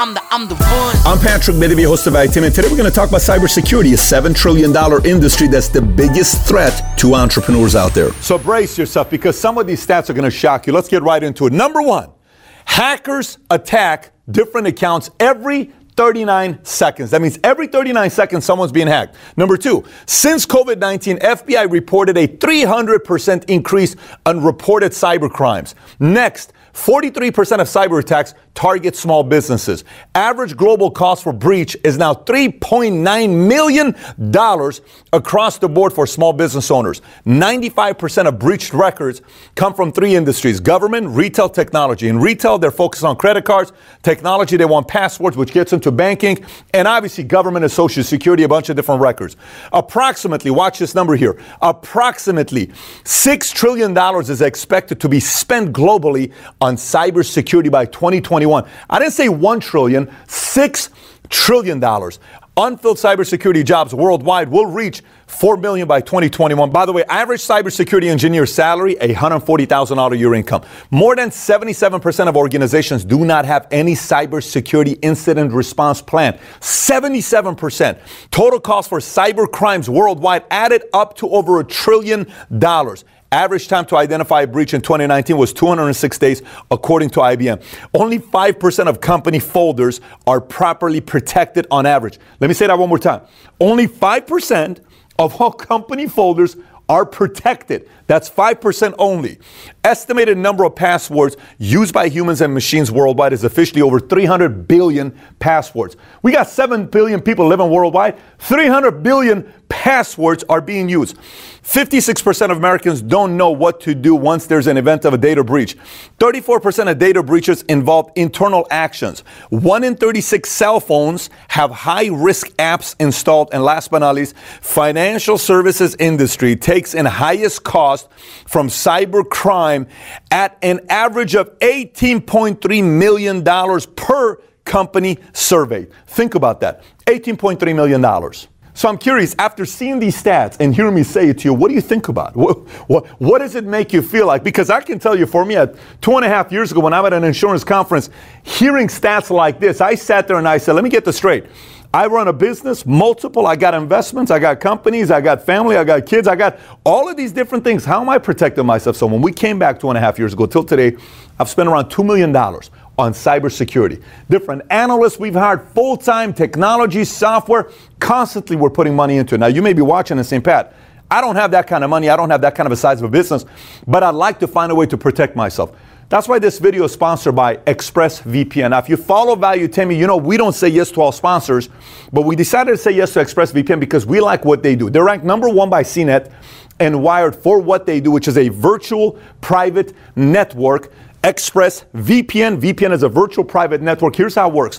I'm the, I'm the one. I'm Patrick Bet-David, host of Valuetainment. and today we're going to talk about cybersecurity, a $7 trillion industry that's the biggest threat to entrepreneurs out there. So brace yourself because some of these stats are going to shock you. Let's get right into it. Number one, hackers attack different accounts every 39 seconds. That means every 39 seconds, someone's being hacked. Number two, since COVID 19, FBI reported a 300% increase on reported cyber crimes. Next, 43% of cyber attacks target small businesses. Average global cost for breach is now $3.9 million across the board for small business owners. 95% of breached records come from three industries government, retail, technology. In retail, they're focused on credit cards. Technology, they want passwords, which gets into banking. And obviously, government and social security, a bunch of different records. Approximately, watch this number here, approximately $6 trillion is expected to be spent globally on cybersecurity by 2021. I didn't say 1 trillion, 6 trillion dollars. Unfilled cybersecurity jobs worldwide will reach 4 million by 2021. By the way, average cybersecurity engineer salary, $140,000 a year income. More than 77% of organizations do not have any cybersecurity incident response plan. 77%. Total cost for cyber crimes worldwide added up to over a trillion dollars. Average time to identify a breach in 2019 was 206 days, according to IBM. Only 5% of company folders are properly protected on average. Let me say that one more time. Only 5% of all company folders are protected. That's 5% only. Estimated number of passwords used by humans and machines worldwide is officially over 300 billion passwords. We got 7 billion people living worldwide. 300 billion passwords are being used. 56% of Americans don't know what to do once there's an event of a data breach. 34% of data breaches involve internal actions. 1 in 36 cell phones have high risk apps installed. And last but not least, financial services industry takes in highest cost from cyber crime at an average of $18.3 million per company surveyed. Think about that. $18.3 million. So I'm curious, after seeing these stats and hearing me say it to you, what do you think about? What, what, what does it make you feel like? Because I can tell you, for me, at two and a half years ago when I'm at an insurance conference, hearing stats like this, I sat there and I said, let me get this straight. I run a business, multiple. I got investments, I got companies, I got family, I got kids, I got all of these different things. How am I protecting myself? So when we came back two and a half years ago till today, I've spent around $2 million on cybersecurity. Different analysts we've hired, full time technology, software, constantly we're putting money into it. Now, you may be watching and saying, Pat, I don't have that kind of money, I don't have that kind of a size of a business, but I'd like to find a way to protect myself. That's why this video is sponsored by ExpressVPN. Now, if you follow Valuetainment, you know we don't say yes to all sponsors, but we decided to say yes to ExpressVPN because we like what they do. They're ranked number one by CNET and Wired for what they do, which is a virtual private network Express VPN. VPN is a virtual private network. Here's how it works.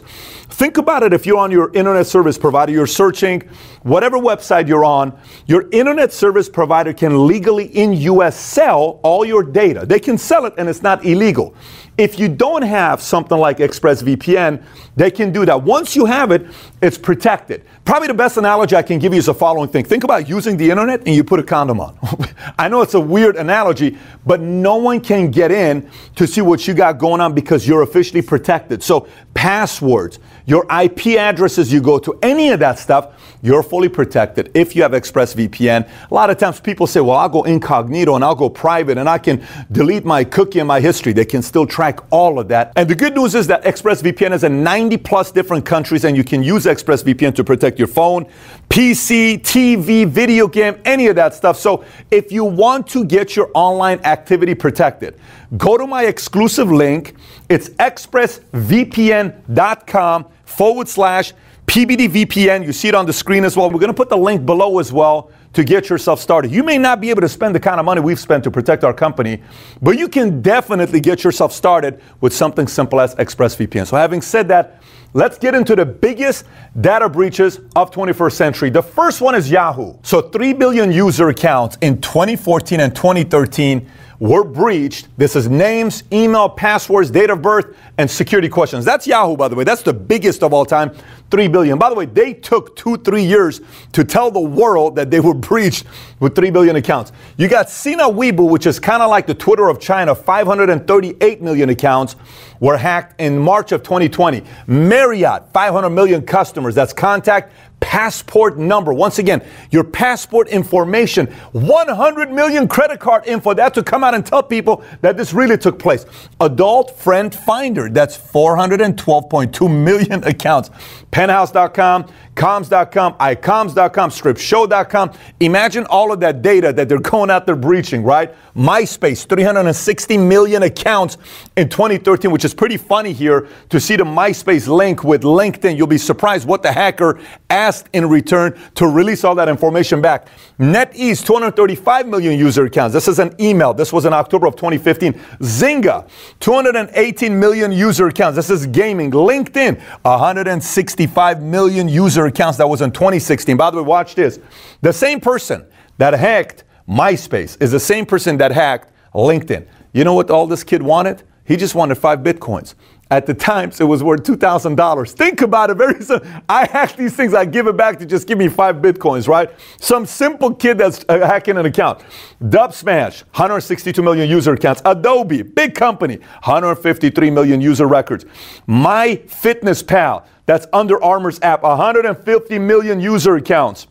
Think about it if you're on your internet service provider, you're searching whatever website you're on, your internet service provider can legally in US sell all your data. They can sell it and it's not illegal. If you don't have something like ExpressVPN, they can do that. Once you have it, it's protected. Probably the best analogy I can give you is the following thing. Think about using the internet and you put a condom on. I know it's a weird analogy, but no one can get in to see what you got going on because you're officially protected. So, passwords, your IP addresses you go to, any of that stuff, you're fully protected if you have ExpressVPN. A lot of times people say, well, I'll go incognito and I'll go private and I can delete my cookie and my history. They can still track all of that. And the good news is that ExpressVPN is in 90 plus different countries and you can use ExpressVPN to protect your phone, PC, TV, video game, any of that stuff. So if you want to get your online activity protected, go to my exclusive link. It's expressvpn.com forward slash PBDVPN. You see it on the screen as well. We're going to put the link below as well to get yourself started. You may not be able to spend the kind of money we've spent to protect our company, but you can definitely get yourself started with something simple as ExpressVPN. So, having said that, let's get into the biggest data breaches of 21st century. The first one is Yahoo. So, 3 billion user accounts in 2014 and 2013 were breached. This is names, email, passwords, date of birth, and security questions. That's Yahoo, by the way. That's the biggest of all time, three billion. By the way, they took two, three years to tell the world that they were breached with three billion accounts. You got Sina Weibo, which is kind of like the Twitter of China, 538 million accounts were hacked in March of 2020. Marriott, 500 million customers. That's contact passport number. Once again, your passport information, 100 million credit card info. That to come out and tell people that this really took place. Adult Friend Finder, that's 412.2 million accounts. Penthouse.com, cams.com, icams.com, stripshow.com. Imagine all of that data that they're going out there breaching, right? MySpace, 360 million accounts in 2013, which is pretty funny here to see the MySpace link with LinkedIn. You'll be surprised what the hacker asked in return to release all that information back. NetEase, 235 million user accounts. This is an email. This was in October of 2015. Zynga, 218 million user accounts. This is gaming. LinkedIn, 165 million user accounts. That was in 2016. By the way, watch this. The same person that hacked MySpace is the same person that hacked LinkedIn. You know what all this kid wanted? He just wanted five bitcoins. At the times, it was worth $2,000. Think about it. Very simple. I hack these things, I give it back to just give me five bitcoins, right? Some simple kid that's uh, hacking an account. Dubsmash, 162 million user accounts. Adobe, big company, 153 million user records. My Fitness Pal, that's Under Armour's app, 150 million user accounts.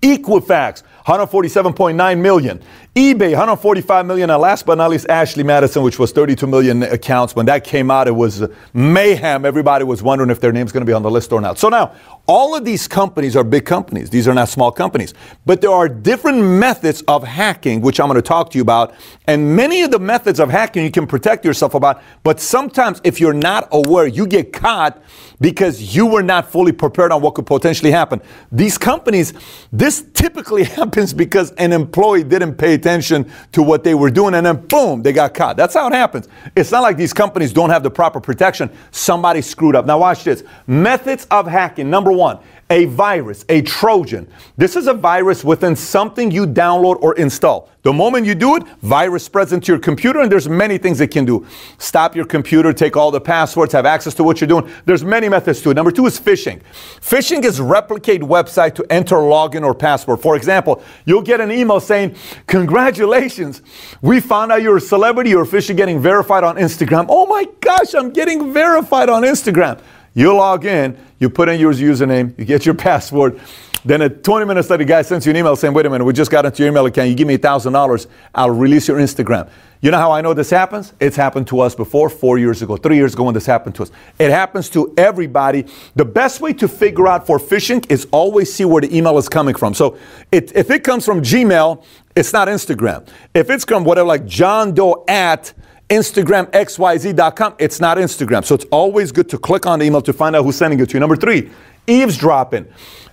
Equifax, 147.9 million. eBay, 145 million. And last but not least, Ashley Madison, which was 32 million accounts. When that came out, it was mayhem. Everybody was wondering if their name's going to be on the list or not. So now, all of these companies are big companies. These are not small companies. But there are different methods of hacking, which I'm going to talk to you about. And many of the methods of hacking you can protect yourself about. But sometimes, if you're not aware, you get caught because you were not fully prepared on what could potentially happen. These companies, this typically happens because an employee didn't pay attention to what they were doing and then boom, they got caught. That's how it happens. It's not like these companies don't have the proper protection. Somebody screwed up. Now, watch this methods of hacking. Number one, a virus, a Trojan. This is a virus within something you download or install. The moment you do it, virus spreads into your computer, and there's many things it can do. Stop your computer, take all the passwords, have access to what you're doing. There's many methods to it. Number two is phishing. Phishing is replicate website to enter login or password. For example, you'll get an email saying, "Congratulations, we found out you're a celebrity. You're officially getting verified on Instagram." Oh my gosh, I'm getting verified on Instagram. You log in, you put in your username, you get your password. Then at 20 minutes later, the guy sends you an email saying, wait a minute, we just got into your email account. You give me $1,000, I'll release your Instagram. You know how I know this happens? It's happened to us before, four years ago, three years ago when this happened to us. It happens to everybody. The best way to figure out for phishing is always see where the email is coming from. So it, if it comes from Gmail, it's not Instagram. If it's from whatever, like John Doe at InstagramXYZ.com. It's not Instagram. So it's always good to click on the email to find out who's sending it to you. Number three, eavesdropping.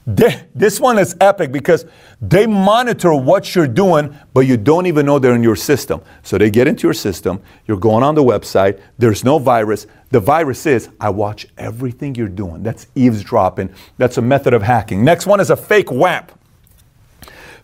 this one is epic because they monitor what you're doing, but you don't even know they're in your system. So they get into your system, you're going on the website, there's no virus. The virus is, I watch everything you're doing. That's eavesdropping. That's a method of hacking. Next one is a fake WAP.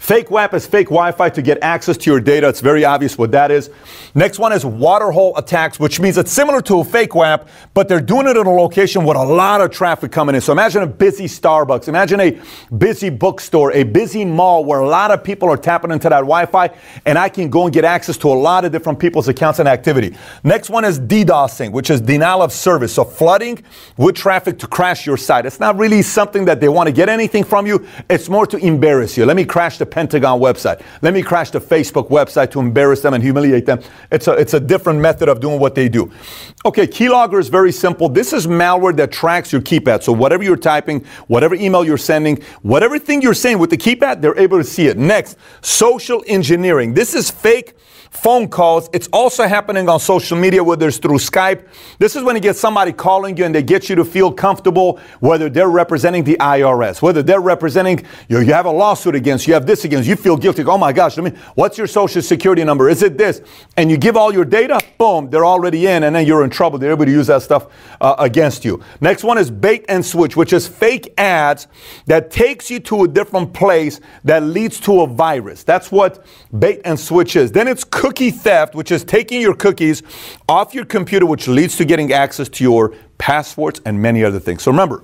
Fake WAP is fake Wi Fi to get access to your data. It's very obvious what that is. Next one is waterhole attacks, which means it's similar to a fake WAP, but they're doing it in a location with a lot of traffic coming in. So imagine a busy Starbucks, imagine a busy bookstore, a busy mall where a lot of people are tapping into that Wi Fi, and I can go and get access to a lot of different people's accounts and activity. Next one is DDoSing, which is denial of service. So flooding with traffic to crash your site. It's not really something that they want to get anything from you, it's more to embarrass you. Let me crash the Pentagon website. Let me crash the Facebook website to embarrass them and humiliate them. It's a, it's a different method of doing what they do. Okay, keylogger is very simple. This is malware that tracks your keypad. So whatever you're typing, whatever email you're sending, whatever thing you're saying with the keypad, they're able to see it. Next, social engineering. This is fake phone calls. It's also happening on social media, whether it's through Skype. This is when you get somebody calling you and they get you to feel comfortable, whether they're representing the IRS, whether they're representing you, you have a lawsuit against you, have this against, again. You feel guilty. Oh my gosh, let me, what's your social security number? Is it this? And you give all your data, boom, they're already in, and then you're in trouble. They're able to use that stuff uh, against you. Next one is bait and switch, which is fake ads that takes you to a different place that leads to a virus. That's what bait and switch is. Then it's cookie theft, which is taking your cookies off your computer, which leads to getting access to your passwords and many other things. So remember,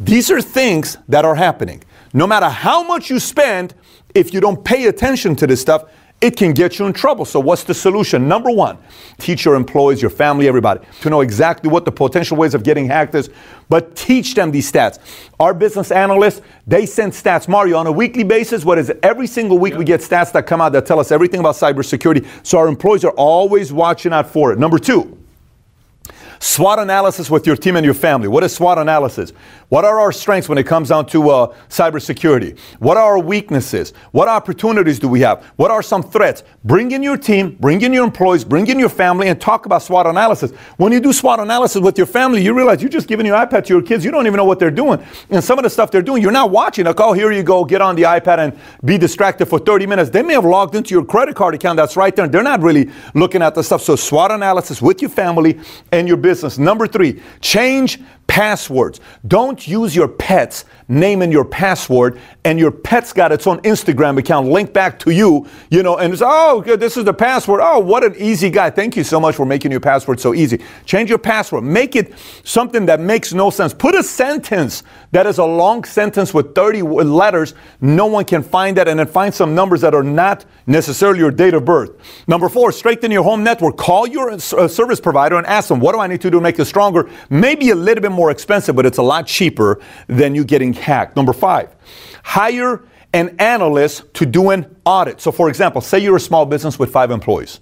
these are things that are happening. No matter how much you spend, if you don't pay attention to this stuff, it can get you in trouble. So, what's the solution? Number one, teach your employees, your family, everybody to know exactly what the potential ways of getting hacked is, but teach them these stats. Our business analysts, they send stats, Mario, on a weekly basis. What is it? Every single week we get stats that come out that tell us everything about cybersecurity. So, our employees are always watching out for it. Number two, SWOT analysis with your team and your family. What is SWOT analysis? What are our strengths when it comes down to uh, cybersecurity? What are our weaknesses? What opportunities do we have? What are some threats? Bring in your team, bring in your employees, bring in your family, and talk about SWOT analysis. When you do SWOT analysis with your family, you realize you're just giving your iPad to your kids. You don't even know what they're doing. And some of the stuff they're doing, you're not watching. Like, oh, here you go, get on the iPad and be distracted for 30 minutes. They may have logged into your credit card account that's right there. They're not really looking at the stuff. So, SWOT analysis with your family and your business. Number three, change passwords. Don't use your pet's name in your password and your pet's got its own Instagram account linked back to you, you know, and it's, oh, good, this is the password. Oh, what an easy guy. Thank you so much for making your password so easy. Change your password. Make it something that makes no sense. Put a sentence that is a long sentence with 30 letters. No one can find that and then find some numbers that are not necessarily your date of birth. Number four, strengthen your home network. Call your uh, service provider and ask them, what do I need to do to make it stronger? Maybe a little bit more expensive, but it's a lot cheaper than you getting hacked. Number five, hire an analyst to do an audit. So, for example, say you're a small business with five employees.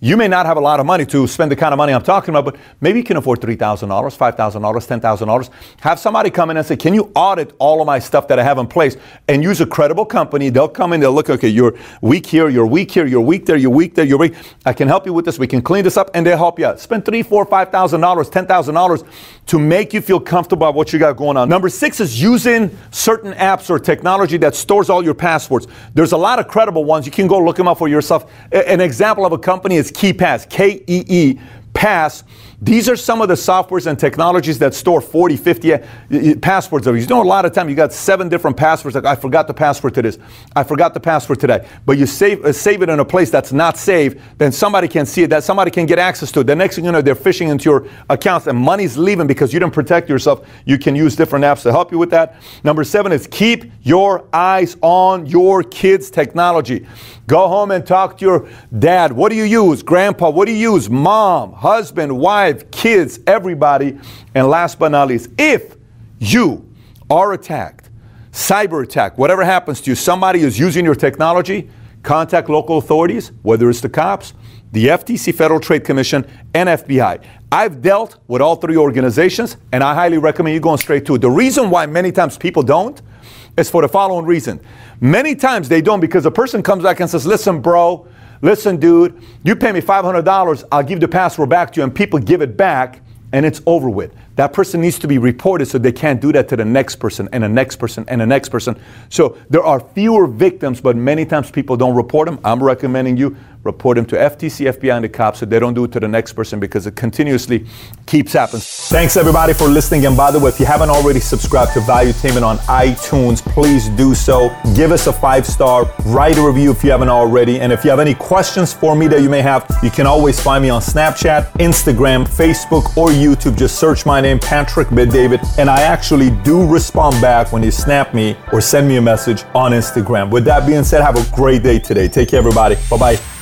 You may not have a lot of money to spend the kind of money I'm talking about, but maybe you can afford $3,000, $5,000, $10,000. Have somebody come in and say, Can you audit all of my stuff that I have in place? And use a credible company. They'll come in, they'll look, okay, you're weak here, you're weak here, you're weak there, you're weak there, you're weak. I can help you with this. We can clean this up, and they'll help you out. Spend three, four, five thousand dollars, ten thousand dollars to make you feel comfortable about what you got going on. Number six is using certain apps or technology that stores all your passwords. There's a lot of credible ones. You can go look them up for yourself. An example of a company is KeePass, K E E Pass. These are some of the softwares and technologies that store 40, 50 uh, passwords you. Know, a lot of time you got seven different passwords. Like I forgot the password to this. I forgot the password today. But you save uh, save it in a place that's not saved, then somebody can see it. That somebody can get access to it. The next thing you know, they're phishing into your accounts and money's leaving because you didn't protect yourself. You can use different apps to help you with that. Number seven is keep your eyes on your kids' technology. Go home and talk to your dad. What do you use? Grandpa, what do you use? Mom, husband, wife, kids, everybody. And last but not least, if you are attacked, cyber attack, whatever happens to you, somebody is using your technology, contact local authorities, whether it's the cops, the FTC, Federal Trade Commission, and FBI. I've dealt with all three organizations, and I highly recommend you going straight to it. The reason why many times people don't is for the following reason. Many times they don't because a person comes back and says, Listen, bro, listen, dude, you pay me $500, I'll give the password back to you, and people give it back, and it's over with. That person needs to be reported so they can't do that to the next person and the next person and the next person. So there are fewer victims, but many times people don't report them. I'm recommending you report them to FTC, FBI, and the cops so they don't do it to the next person because it continuously keeps happening. Thanks everybody for listening. And by the way, if you haven't already subscribed to Valuetainment on iTunes, please do so. Give us a five star, write a review if you haven't already. And if you have any questions for me that you may have, you can always find me on Snapchat, Instagram, Facebook, or YouTube. Just search my name name, Patrick Bet-David, and I actually do respond back when you snap me or send me a message on Instagram. With that being said, have a great day today. Take care, everybody. Bye bye.